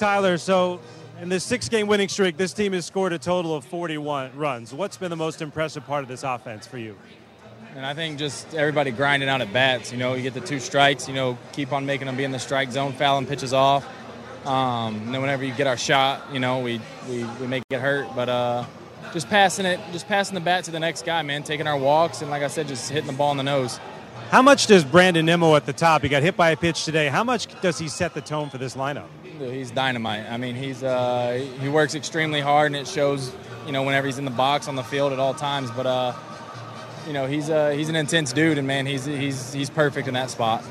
Tyler, so in this six game winning streak, this team has scored a total of 41 runs. What's been the most impressive part of this offense for you? And I think just everybody grinding out at bats. You know, you get the two strikes, you know, keep on making them be in the strike zone, fouling pitches off. Um, and then whenever you get our shot, you know, we, we, we make it hurt. But uh, just passing it, just passing the bat to the next guy, man, taking our walks, and like I said, just hitting the ball in the nose. How much does Brandon Nimmo at the top? He got hit by a pitch today. How much does he set the tone for this lineup? He's dynamite. I mean, he's uh, he works extremely hard, and it shows. You know, whenever he's in the box on the field at all times. But uh, you know, he's uh, he's an intense dude, and man, he's he's he's perfect in that spot.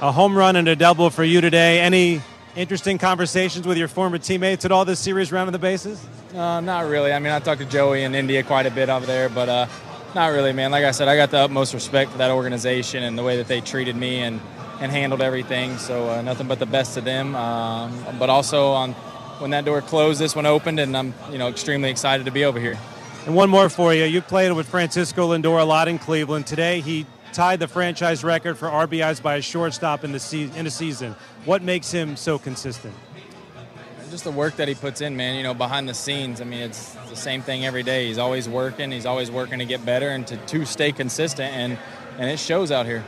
A home run and a double for you today. Any interesting conversations with your former teammates at all this series round of the bases? Uh, not really. I mean, I talked to Joey in India quite a bit over there, but uh, not really, man. Like I said, I got the utmost respect for that organization and the way that they treated me and, and handled everything. So uh, nothing but the best to them. Um, but also on when that door closed, this one opened, and I'm you know extremely excited to be over here. And one more for you. You played with Francisco Lindor a lot in Cleveland. Today he tied the franchise record for RBIs by a shortstop in the se- in a season. What makes him so consistent? Just the work that he puts in, man. You know, behind the scenes. I mean, it's the same thing every day. He's always working. He's always working to get better and to, to stay consistent, and and it shows out here.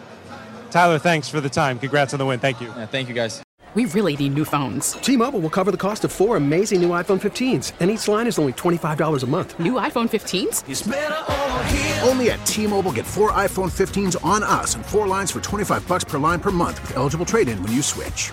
Tyler, thanks for the time. Congrats on the win. Thank you. Yeah, thank you, guys. We really need new phones. T-Mobile will cover the cost of four amazing new iPhone 15s, and each line is only $25 a month. New iPhone 15s? Only at T-Mobile get four iPhone 15s on us and four lines for 25 bucks per line per month with eligible trade-in when you switch.